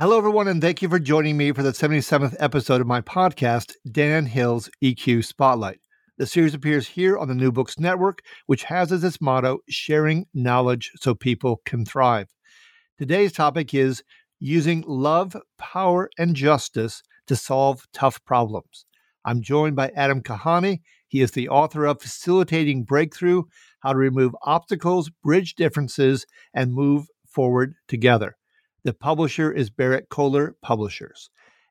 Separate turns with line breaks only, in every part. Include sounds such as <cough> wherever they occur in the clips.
Hello, everyone, and thank you for joining me for the 77th episode of my podcast, Dan Hill's EQ Spotlight. The series appears here on the New Books Network, which has as its motto, sharing knowledge so people can thrive. Today's topic is using love, power, and justice to solve tough problems. I'm joined by Adam Kahane. He is the author of Facilitating Breakthrough How to Remove Obstacles, Bridge Differences, and Move Forward Together. The publisher is Berrett-Koehler Publishers.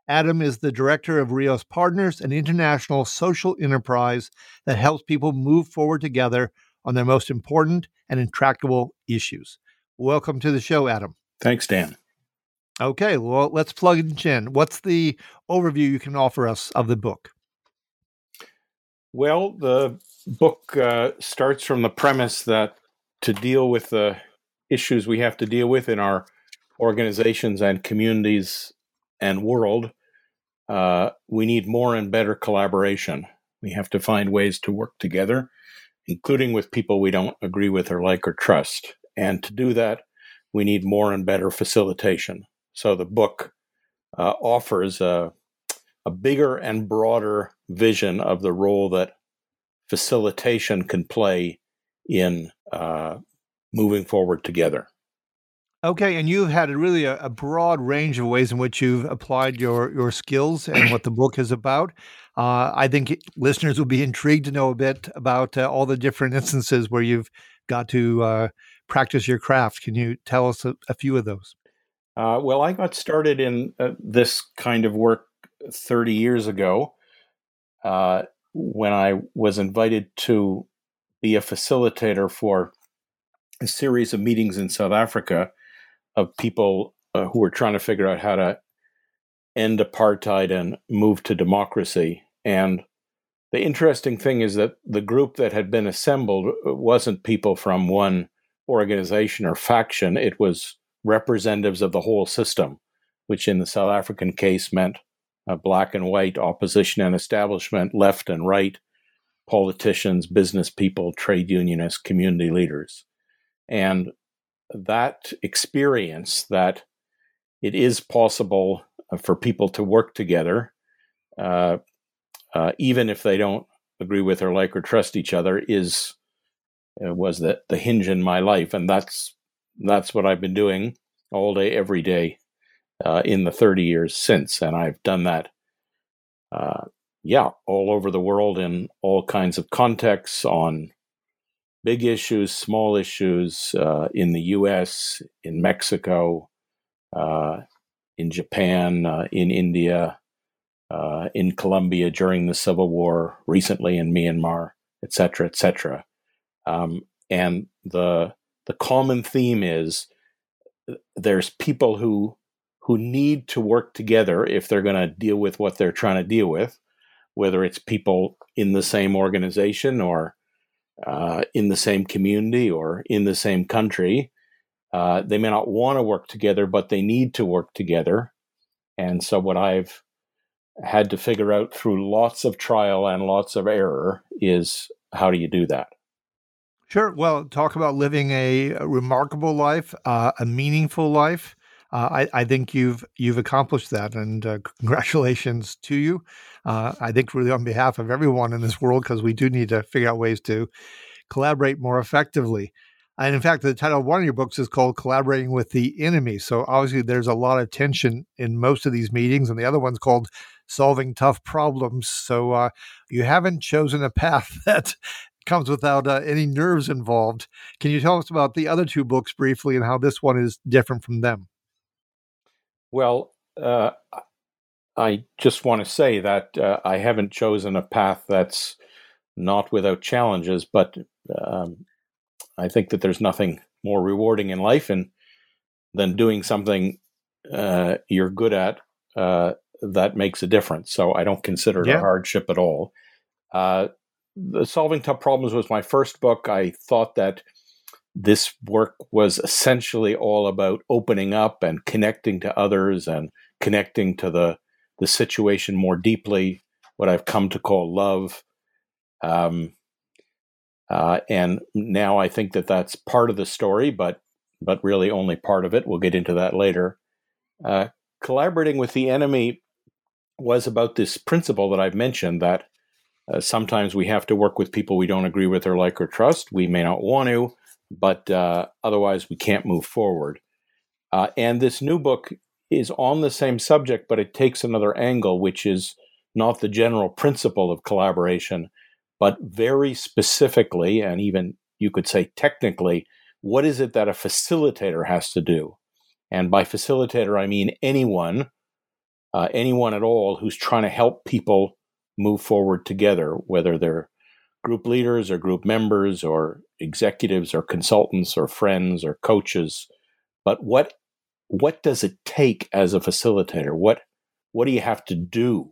Adam is the director of Reos Partners, an international social enterprise that helps people move forward together on their most important and intractable issues. Welcome to the show, Adam.
Thanks, Dan.
Okay, well, let's plug it in. What's the overview you can offer us of the book?
Well, the book uh, starts from the premise that to deal with the issues we have to deal with in our organizations and communities and world, uh, we need more and better collaboration. We have to find ways to work together, including with people we don't agree with or like or trust. And to do that, we need more and better facilitation. So the book uh, offers a, a bigger and broader vision of the role that facilitation can play in uh, moving forward together.
Okay, and you've had a really a, a, broad range of ways in which you've applied your your skills and what the book is about. Uh, I think listeners will be intrigued to know a bit about uh, all the different instances where you've got to uh, practice your craft. Can you tell us a, a few of those?
Uh, well, I got started in uh, this kind of work 30 years ago uh, when I was invited to be a facilitator for a series of meetings in South Africa of people uh, who were trying to figure out how to end apartheid and move to democracy. And the interesting thing is that the group that had been assembled uh, wasn't people from one organization or faction, it was representatives of the whole system, which in the South African case meant uh, black and white, opposition and establishment, left and right, politicians, business people, trade unionists, community leaders. And that experience that it is possible uh, for people to work together, uh, uh, even if they don't agree with or like or trust each other, is uh, was the the hinge in my life, and that's that's what I've been doing all day, every day, uh, in the thirty years since, and I've done that uh, yeah, all over the world in all kinds of contexts on big issues, small issues uh, in the US, in Mexico, uh, in Japan, uh, in India, uh, in Colombia during the Civil War, recently in Myanmar, et etc., etc. Um, and the the common theme is uh, there's people who who need to work together if they're going to deal with what they're trying to deal with, whether it's people in the same organization or uh, in the same community or in the same country. Uh, they may not want to work together, but they need to work together. And so, what I've had to figure out through lots of trial and lots of error is how do you do that?
Sure. Well, talk about living a, a remarkable life, uh, a meaningful life. Uh, I, I, think you've you've accomplished that, and uh, congratulations to you. Uh, I think really on behalf of everyone in this world, because we do need to figure out ways to collaborate more effectively. And in fact, the title of one of your books is called "Collaborating with the Enemy." So obviously, there's a lot of tension in most of these meetings, and the other one's called "Solving Tough Problems." So uh, you haven't chosen a path <laughs> that comes without uh, any nerves involved. Can you tell us about the other two books briefly and how this one is different from them?
Well, uh, I just want to say that uh, I haven't chosen a path that's not without challenges, but um, I think that there's nothing more rewarding in life and than doing something uh, you're good at uh, that makes a difference. So I don't consider it yeah. a hardship at all. Uh, the Solving Tough Problems was my first book. I thought that this work was essentially all about opening up and connecting to others and connecting to the the situation more deeply, what I've come to call love. Um, uh, and now I think that that's part of the story, but but really only part of it. We'll get into that later. Uh, collaborating with the enemy was about this principle that I've mentioned that uh, sometimes we have to work with people we don't agree with or like or trust. We may not want to, but uh, otherwise we can't move forward. Uh, and this new book is on the same subject, but it takes another angle, which is not the general principle of collaboration, but very specifically, and even you could say technically, what is it that a facilitator has to do? And by facilitator, I mean anyone, uh, anyone at all who's trying to help people move forward together, whether they're group leaders or group members or executives or consultants or friends or coaches but what what does it take as a facilitator? What what do you have to do?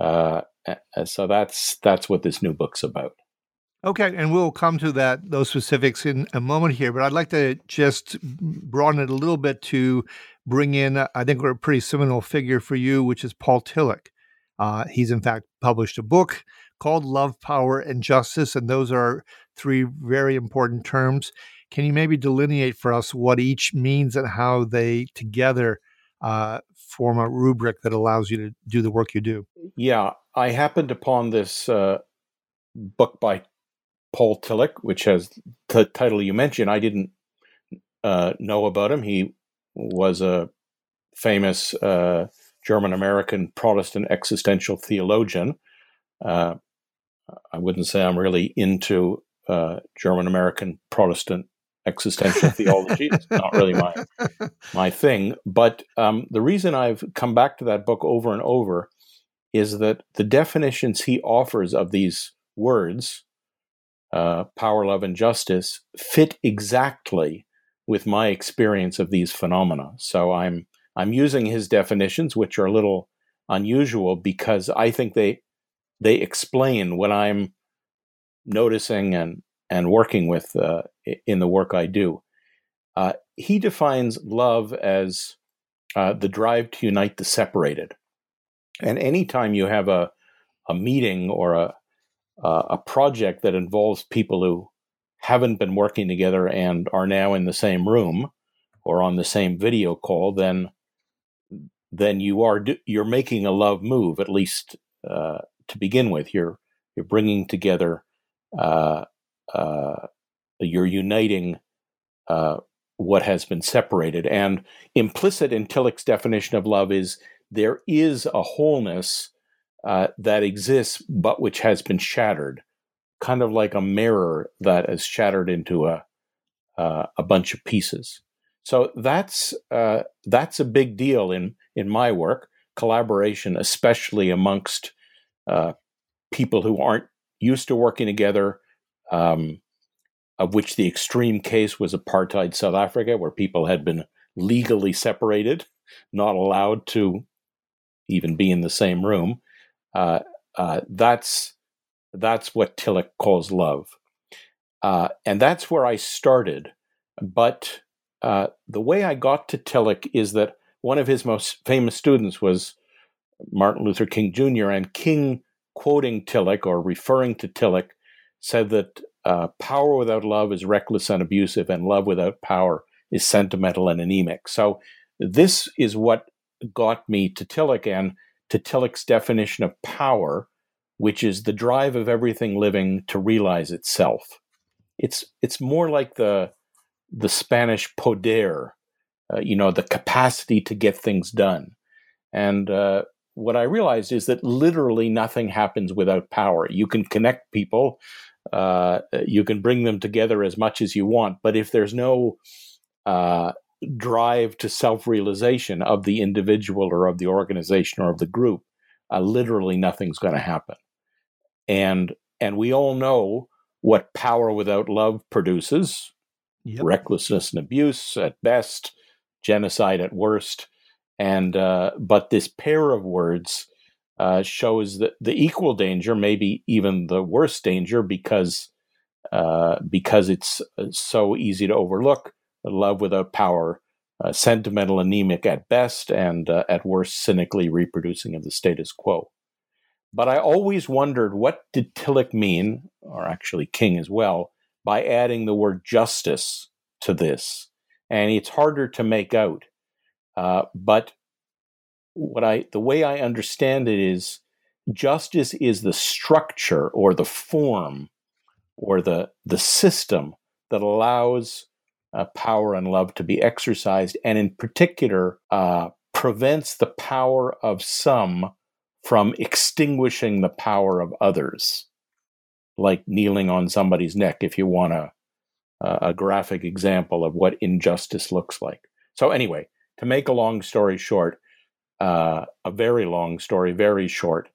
Uh, so that's that's what this new book's about.
Okay and we'll come to that those specifics in a moment here but i'd like to just broaden it a little bit to bring in i think we're a pretty seminal figure for you which is paul tillich. Uh, he's in fact published a book called love, power, and justice. And those are three very important terms. Can you maybe delineate for us what each means and how they together uh, form a rubric that allows you to do the work you do?
Yeah, I happened upon this uh, book by Paul Tillich, which has the title you mentioned. I didn't uh, know about him. He was a famous uh, German American Protestant existential theologian. I wouldn't say I'm really into uh, German American Protestant existential <laughs> theology. It's not really my my thing. But um, the reason I've come back to that book over and over is that the definitions he offers of these words, uh, power, love, and justice, fit exactly with my experience of these phenomena. So I'm I'm using his definitions, which are a little unusual because I think they they explain what I'm noticing and and working with uh, in the work I do. Uh, he defines love as uh, the drive to unite the separated. And anytime you have a a meeting or a a project that involves people who haven't been working together and are now in the same room or on the same video call, then then you are you're making a love move at least uh, to begin with. You're you're bringing together, uh, uh, you're uniting uh, what has been separated. And implicit in Tillich's definition of love is there is a wholeness uh, that exists, but which has been shattered, kind of like a mirror that is shattered into a uh, a bunch of pieces. So that's uh, that's a big deal in in my work. Collaboration, especially amongst uh, people who aren't used to working together, um, of which the extreme case was apartheid South Africa, where people had been legally separated, not allowed to even be in the same room. Uh, uh, that's that's what Tillich calls love, uh, and that's where I started. But uh, the way I got to Tillich is that one of his most famous students was Martin Luther King Jr. and King, quoting Tillich or referring to Tillich, said that uh, power without love is reckless and abusive, and love without power is sentimental and anemic. So this is what got me to Tillich and to Tillich's definition of power, which is the drive of everything living to realize itself. It's it's more like the the Spanish poder, uh, you know, the capacity to get things done. And uh, what I realized is that literally nothing happens without power. You can connect people, uh, you can bring them together as much as you want, but if there's no uh, drive to self realization of the individual or of the organization or of the group, uh, literally nothing's going to happen. And and we all know what power without love produces: yep. recklessness and abuse at best, genocide at worst. And uh, but this pair of words uh, shows that the equal danger, maybe even the worst danger, because uh, because it's uh, so easy to overlook love without power, uh, sentimental, anemic at best, and uh, at worst, cynically reproducing of the status quo. But I always wondered what did Tillich mean, or actually King as well, by adding the word justice to this. And it's harder to make out. Uh, but what I the way I understand it is justice is the structure or the form or the the system that allows uh, power and love to be exercised, and in particular, uh, prevents the power of some from extinguishing the power of others, like kneeling on somebody's neck, if you want a, a graphic example of what injustice looks like. So, anyway, to make a long story short, uh, a very long story, very short,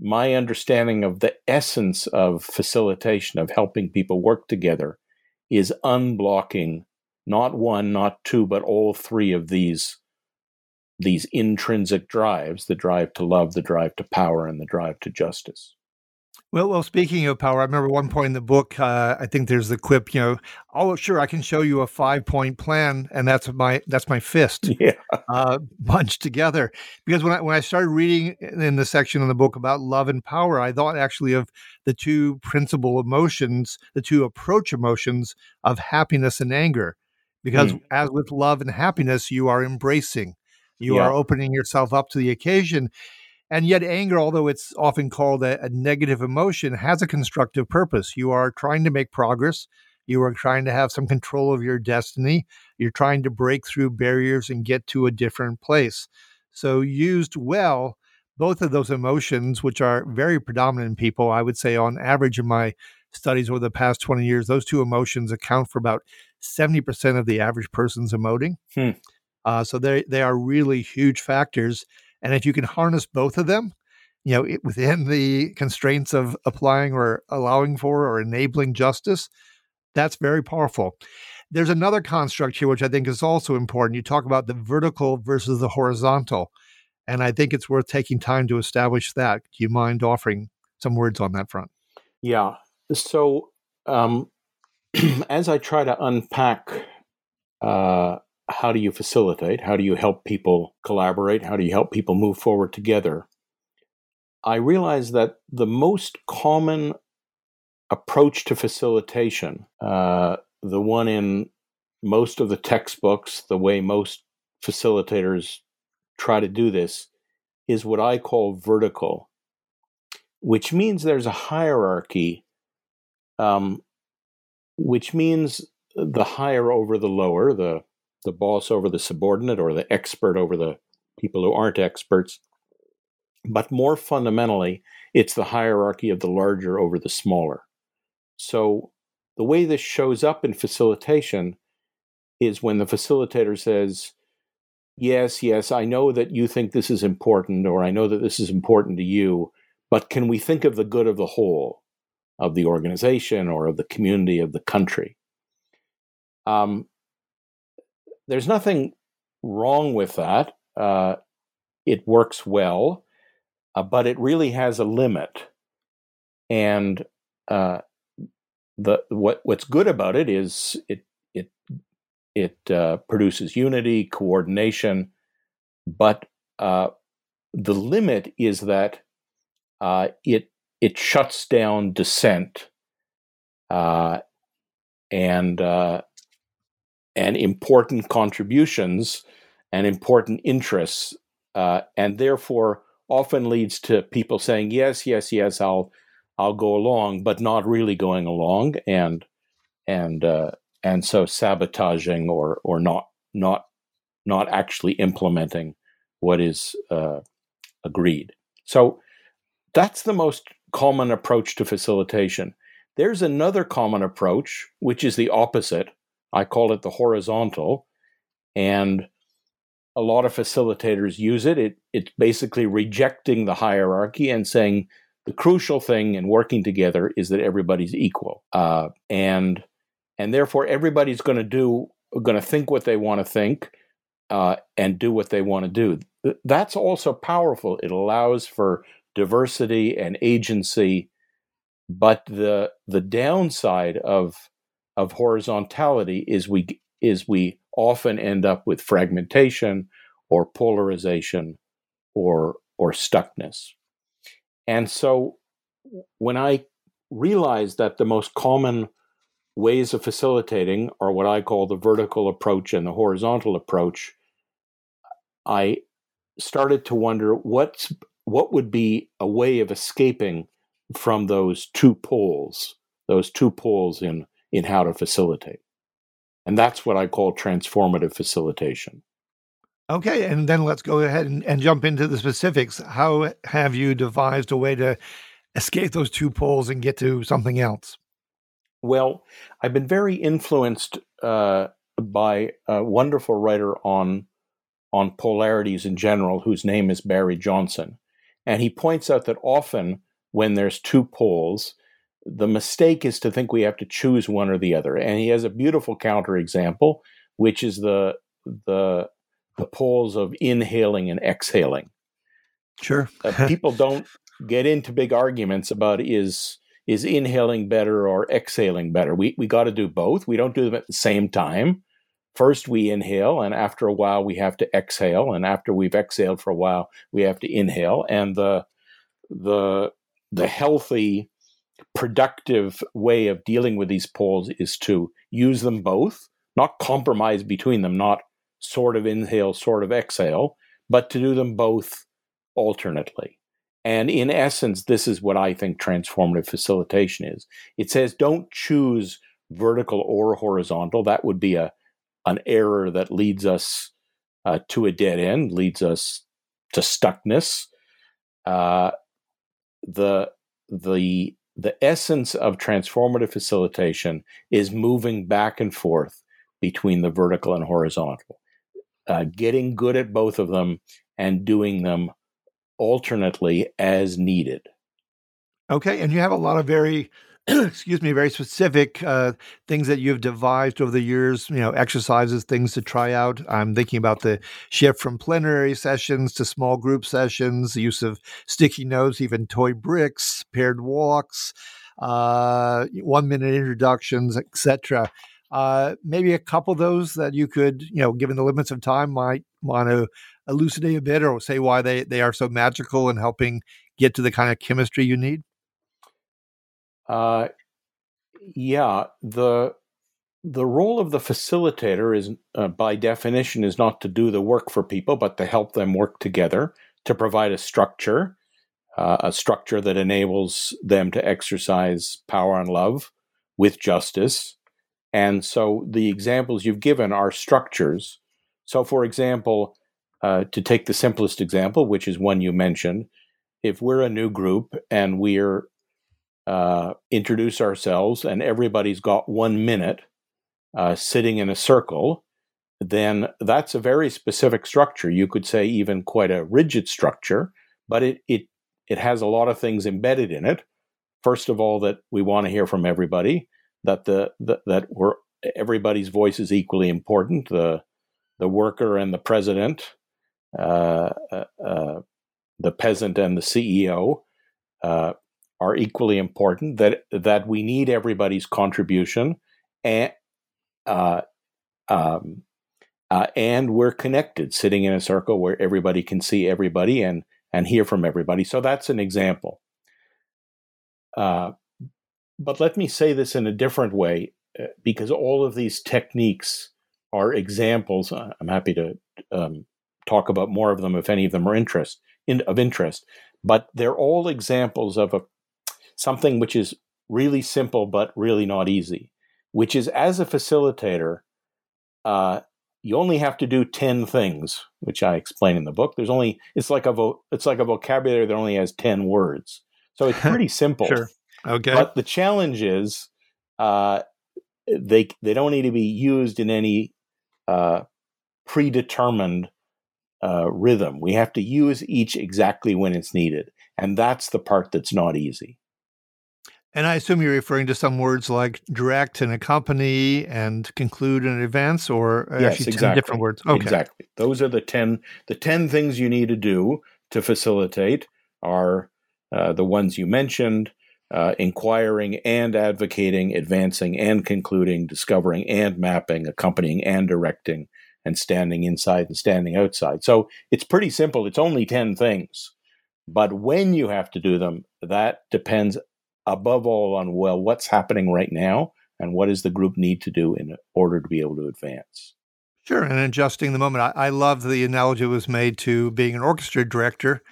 my understanding of the essence of facilitation, of helping people work together, is unblocking not one, not two, but all three of these these intrinsic drives the drive to love the drive to power and the drive to justice
well, well. Speaking of power, I remember one point in the book. Uh, I think there's the quip. You know, oh, sure, I can show you a five point plan, and that's my that's my fist, <laughs>
yeah,
uh, bunched together. Because when I when I started reading in the section in the book about love and power, I thought actually of the two principal emotions, the two approach emotions of happiness and anger because mm. as with love and happiness you are embracing you yeah. are opening yourself up to the occasion and yet anger although it's often called a, a, negative emotion has a constructive purpose you are trying to make progress you are trying to have some control of your destiny you're trying to break through barriers and get to a different place so used well both of those emotions which are very predominant in people i would say on average in my studies over the past 20 years those two emotions account for about 70% of the average person's emoting. Hmm. Uh, so they, they are really huge factors. And if you can harness both of them, you know, it, within the constraints of applying or allowing for or enabling justice, that's very powerful. There's another construct here, which I think is also important. You talk about the vertical versus the horizontal. And I think it's worth taking time to establish that. Do you mind offering some words on that front?
Yeah. So, um, <clears throat> as I try to unpack uh, how do you facilitate, how do you help people collaborate, how do you help people move forward together, I realize that the most common approach to facilitation, uh, the one in most of the textbooks, the way most facilitators try to do this, is what I call vertical, which means there's a hierarchy um, which means the higher over the lower, the the boss over the subordinate, or the expert over the people who aren't experts. but more fundamentally, it's the hierarchy of the larger over the smaller. So the way this shows up in facilitation is when the facilitator says, Yes, yes, I know that you think this is important, or I know that this is important to you, but can we think of the good of the whole, of the organization, or of the community, of the country? Um, there's nothing wrong with that. Uh, it works well, uh, but it really has a limit. And uh, the what what's good about it is it it it uh, produces unity, coordination, but uh, the limit is that uh, it it shuts down dissent and and important contributions and important interests, uh, and therefore often leads to people saying yes, yes, yes, I'll I'll go along, but not really going along, and and uh, and so sabotaging or or not not not actually implementing what is uh, agreed. So that's the most common approach to facilitation. There's another common approach, which is the opposite. I call it the horizontal, and a lot of facilitators use it. it it's basically rejecting the hierarchy and saying the crucial thing in working together is that everybody's equal, uh, and and therefore everybody's going to do going to think what they want to think uh, and do what they want to do. That's also powerful. It allows for diversity and agency, but the the downside of of horizontality is we is we often end up with fragmentation or polarization or or stuckness. And so when I realized that the most common ways of facilitating are what I call the vertical approach and the horizontal approach, I started to wonder what's what would be a way of escaping from those two poles, those two poles in in how to facilitate. And that's what I call transformative facilitation.
Okay, and then let's go ahead and, and, jump into the specifics. How have you devised a way to escape those two poles and get to something else?
Well, I've been very influenced uh, by a wonderful writer on on polarities in general, whose name is Barry Johnson, and he points out that often when there's two poles, the mistake is to think we have to choose one or the other. And he has a beautiful counterexample, which is the the the poles of inhaling and exhaling.
Sure.
uh, people <laughs> don't get into big arguments about is is inhaling better or exhaling better. We we got to do both. We don't do them at the same time. First we inhale and after a while we have to exhale and after we've exhaled for a while we have to inhale and the the the healthy productive way of dealing with these poles is to use them both, not compromise between them, not sort of inhale, sort of exhale, but to do them both alternately. And in essence, this is what I think transformative facilitation is. It says don't choose vertical or horizontal. That would be a an error that leads us uh, to a dead end, leads us to stuckness. Uh, the the the essence of transformative facilitation is moving back and forth between the vertical and horizontal uh, getting good at both of them and doing them alternately as needed.
Okay, and you have a lot of very, <clears throat> excuse me, very specific uh, things that you've devised over the years. You know, exercises, things to try out. I'm thinking about the shift from plenary sessions to small group sessions, the use of sticky notes, even toy bricks, paired walks, uh, one minute introductions, etc. Uh, maybe a couple of those that you could, you know, given the limits of time, might want to elucidate a bit or say why they, they are so magical in helping get to the kind of chemistry you need?
Uh, yeah, the the role of the facilitator is, uh, by definition, is not to do the work for people, but to help them work together to provide a structure, uh, a structure that enables them to exercise power and love with justice and so the examples you've given are structures. So, for example, uh, to take the simplest example, which is one you mentioned, if we're a new group and we're uh, introduce ourselves and everybody's got one minute uh, sitting in a circle, then that's a very specific structure. You could say even quite a rigid structure, but it it it has a lot of things embedded in it. First of all, that we want to hear from everybody, that the, the that we're everybody's voice is equally important. The the worker and the president, uh, uh, uh the peasant and the CEO uh, are equally important. That that we need everybody's contribution, and uh, um, uh, and we're connected, sitting in a circle where everybody can see everybody and and hear from everybody. So that's an example. Uh, but let me say this in a different way, uh, because all of these techniques are examples. Uh, I'm happy to um, talk about more of them if any of them are interest in, of interest. But they're all examples of a something which is really simple but really not easy. Which is as a facilitator, uh, you only have to do 10 things which i explain in the book. There's only it's like a vo- it's like a vocabulary that only has 10 words. So it's <laughs> pretty simple
sure. Okay.
but the challenge is uh, they they don't need to be used in any uh, predetermined uh, rhythm. We have to use each exactly when it's needed and that's the part that's not easy
and I assume you're referring to some words like direct and accompany and conclude and advance, or
yes,
actually
exactly.
different words. Okay.
Exactly. Those are the ten the ten things you need to do to facilitate are uh, the ones you mentioned: uh, inquiring and advocating, advancing and concluding, discovering and mapping, accompanying and directing, and standing inside and standing outside. So it's pretty simple. It's only ten things. But when you have to do them, that depends above all on well what's happening right now and what does the group need to do in order to be able to advance
sure and adjusting the moment i, I love the analogy that was made to being an orchestra director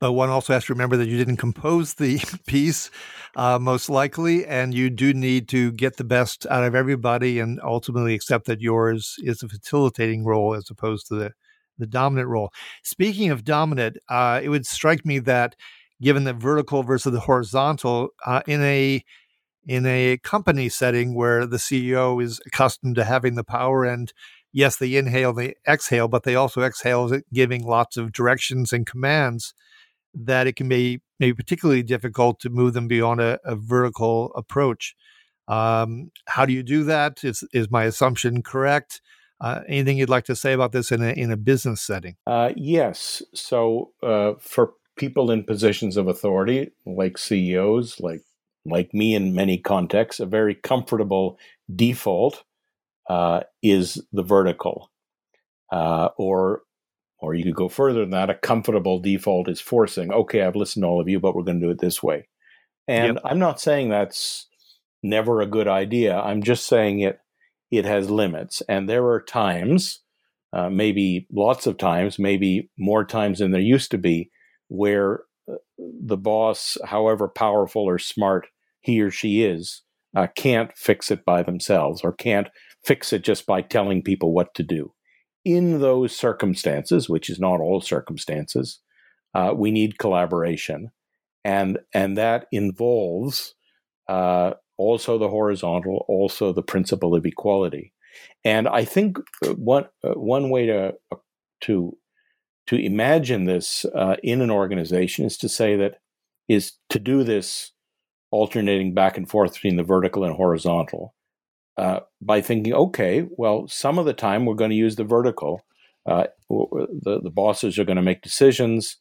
but one also has to remember that you didn't compose the <laughs> piece uh, most likely and you do need to get the best out of everybody and ultimately accept that yours is a facilitating role as opposed to the the dominant role. Speaking of dominant, uh, it would strike me that given the vertical versus the horizontal uh, in a in a company setting where the CEO is accustomed to having the power and yes they inhale they exhale but they also exhale giving lots of directions and commands that it can be maybe particularly difficult to move them beyond a, a vertical approach. Um, how do you do that? Is, is my assumption correct? Uh, anything you'd like to say about this in a, in a business setting?
Uh, yes. So uh, for people in positions of authority, like CEOs, like like me in many contexts, a very comfortable default uh, is the vertical, uh, or or you could go further than that. A comfortable default is forcing. Okay, I've listened to all of you, but we're going to do it this way. And yep. I'm not saying that's never a good idea. I'm just saying it it has limits, and there are times, uh, maybe lots of times, maybe more times than there used to be, where uh, the boss, however powerful or smart he or she is, uh, can't fix it by themselves or can't fix it just by telling people what to do. In those circumstances, which is not all circumstances, uh, we need collaboration, and and that involves uh, also the horizontal, also the principle of equality. And I think uh, one uh, one way to to to imagine this uh, in an organization is to say that is to do this alternating back and forth between the vertical and horizontal uh, by thinking, okay, well, some of the time we're going to use the vertical. Uh, the, the bosses are going to make decisions.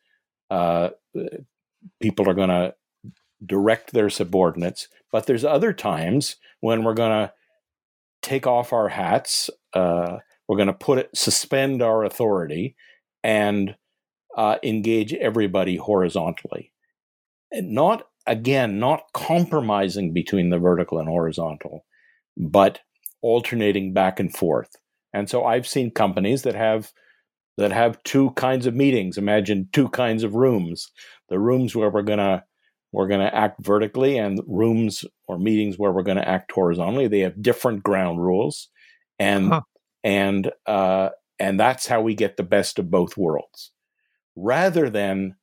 Uh, people are going to direct their subordinates. But there's other times when we're going to take off our hats. Uh, we're going to put it, suspend our authority, and uh, engage everybody horizontally. And not, again, not compromising between the vertical and horizontal, but alternating back and forth. And so I've seen companies that have that have two kinds of meetings. Imagine two kinds of rooms. The rooms where we're gonna we're gonna act vertically and rooms or meetings where we're gonna act horizontally. They have different ground rules. And huh. and uh, and that's how we get the best of both worlds. Rather than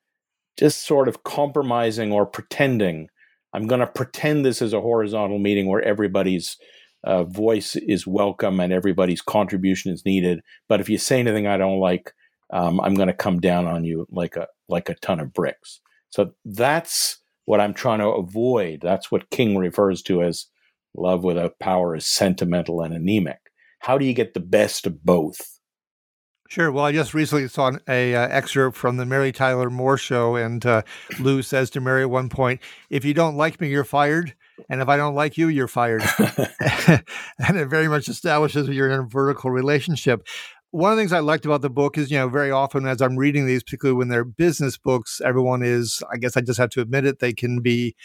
just sort of compromising or pretending. I'm going to pretend this is a horizontal meeting where everybody's uh, voice is welcome and everybody's contribution is needed. But if you say anything I don't like, um, I'm going to come down on you like a like a ton of bricks. So that's what I'm trying to avoid. That's what King refers to as love without power is sentimental and anemic. How do you get the best of both?
Sure. Well, I just recently saw an a, uh, excerpt from the Mary Tyler Moore show, and uh, Lou says to Mary at one point, "If you don't like me, you're fired, and if I don't like you, you're fired." <laughs> <laughs> and it very much establishes you're in a vertical relationship. One of the things I liked about the book is, you know, very often as I'm reading these, particularly when they're business books, everyone is, I guess I just have to admit it, they can be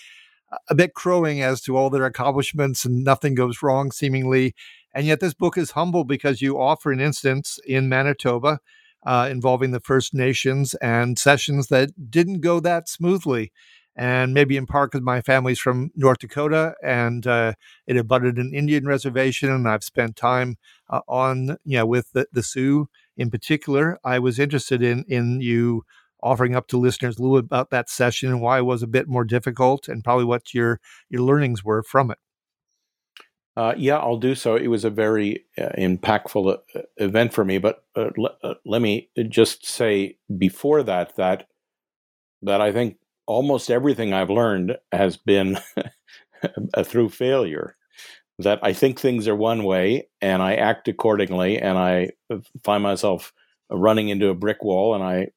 a bit crowing as to all their accomplishments and nothing goes wrong seemingly. And yet, this book is humble because you offer an instance in Manitoba uh, involving the First Nations and sessions that didn't go that smoothly. And maybe in part because my family's from North Dakota and uh, it abutted an Indian reservation, and I've spent time uh, on, you know, with the, the Sioux in particular. I was interested in in you offering up to listeners little about that session and why it was a bit more difficult, and probably what your your learnings were from it.
Uh, yeah, I'll do so. It was a very uh, impactful uh, event for me. But uh, l- uh, let me just say before that that that I think almost everything I've learned has been <laughs> through failure. That I think things are one way, and I act accordingly, and I find myself running into a brick wall, and I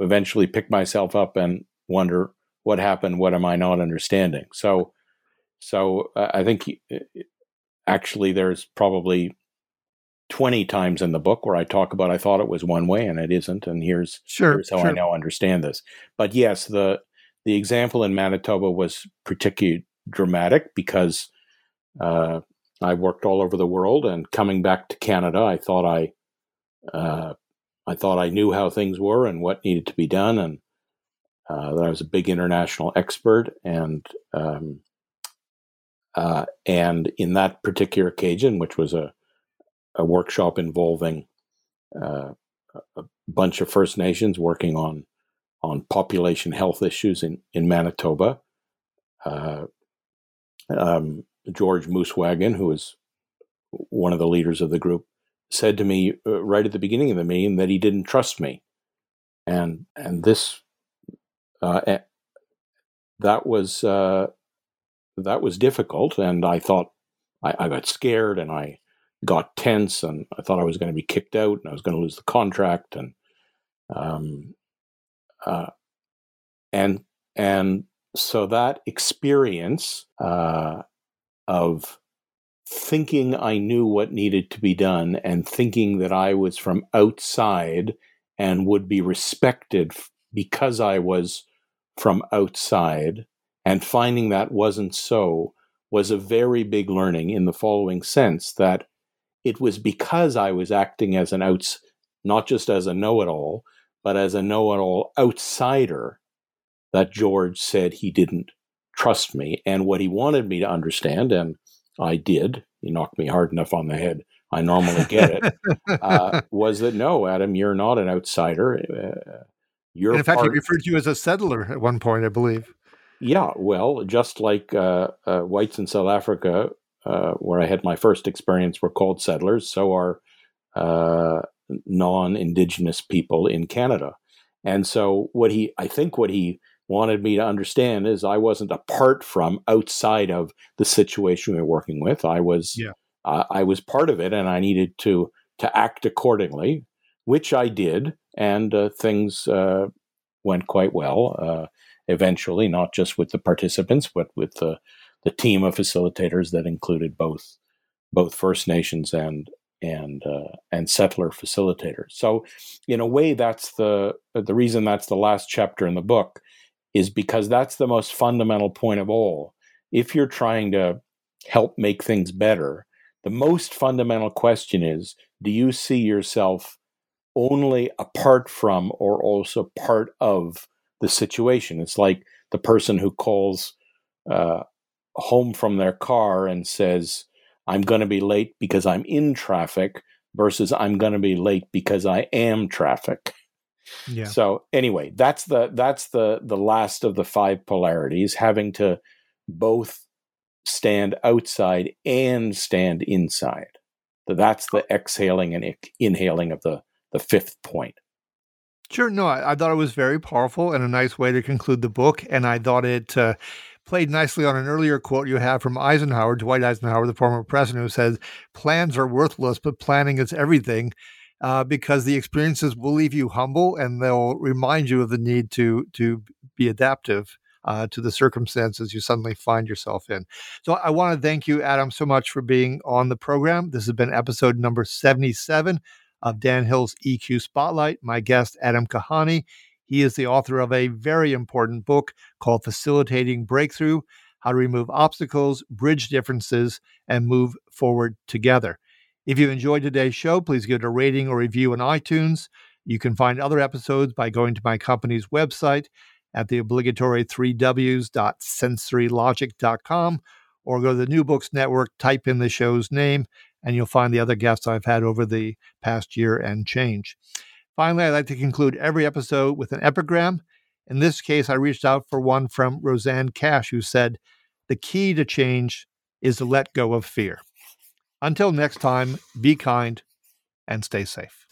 eventually pick myself up and wonder what happened. What am I not understanding? So, so uh, I think actually there's probably 20 times in the book where I talk about I thought it was one way and it isn't and here's
sure,
here's how
sure.
I now understand this. But yes, the the example in Manitoba was particularly dramatic because uh, I worked all over the world and coming back to Canada, I thought I uh, I thought I knew how things were and what needed to be done and uh, that I was a big international expert and um, uh, and in that particular occasion, which was a, a workshop involving uh, a bunch of First Nations working on on population health issues in, in Manitoba, uh, um, George Moosewagon, who was one of the leaders of the group, said to me uh, right at the beginning of the meeting that he didn't trust me, and and this uh, that was uh, that was difficult. And I thought I, I got scared and I got tense and I thought I was going to be kicked out and I was going to lose the contract. And, um, uh, and, and so that experience, uh, of thinking I knew what needed to be done and thinking that I was from outside and would be respected because I was from outside and finding that wasn't so was a very big learning in the following sense that it was because I was acting as an outs, not just as a know it all, but as a know it all outsider that George said he didn't trust me. And what he wanted me to understand, and I did, he knocked me hard enough on the head. I normally get it. uh, <laughs> was that no, Adam, you're not an outsider. Uh, you're
and in fact,
part-
he referred to you as a settler at one point, I believe.
Yeah, well, just like uh, uh, whites in South Africa, uh, where I had my first experience, were called settlers, so are uh, non-indigenous people in Canada. And so, what he, I think, what he wanted me to understand is, I wasn't apart from, outside of the situation we were working with. I was,
yeah.
I was part of it, and I needed to to act accordingly, which I did, and uh, things uh, went quite well eventually, not just with the participants, but with the, the team of facilitators that included both both First Nations and and uh, and settler facilitators. So, in a way, that's the the reason that's the last chapter in the book is because that's the most fundamental point of all. If you're trying to help make things better, the most fundamental question is: Do you see yourself only apart from or also part of the situation. It's like the person who calls uh, home from their car and says, I'm going to be late because I'm in traffic versus I'm going to be late because I am traffic. Yeah. So anyway, that's the that's the the last of the five polarities, having to both stand outside and stand inside. So that's the exhaling and inhaling of the the fifth point.
Sure. No, I, I, thought it was very powerful and a nice way to conclude the book. And I thought it uh, played nicely on an earlier quote you have from Eisenhower, Dwight Eisenhower, the former president, who says, Plans are worthless, but planning is everything. Uh, because the experiences will leave you humble and they'll remind you of the need to to be adaptive uh, to the circumstances you suddenly find yourself in. So I want to thank you, Adam, so much for being on the program. This has been episode number 77 of Dan Hill's EQ Spotlight. My guest, Adam Kahane. He is the author of a very important book called Facilitating Breakthrough How to Remove Obstacles, Bridge Differences, and Move Forward Together. If you enjoyed today's show, please give it a rating or review on iTunes. You can find other episodes by going to my company's website at the obligatory 3Ws.sensorylogic.com or go to the New Books Network, type in the show's name, and you'll find the other guests I've had over the past year and change. Finally, I'd like to conclude every episode with an epigram. In this case, I reached out for one from Rosanne Cash, who said, The key to change is to let go of fear. Until next time, be kind and stay safe.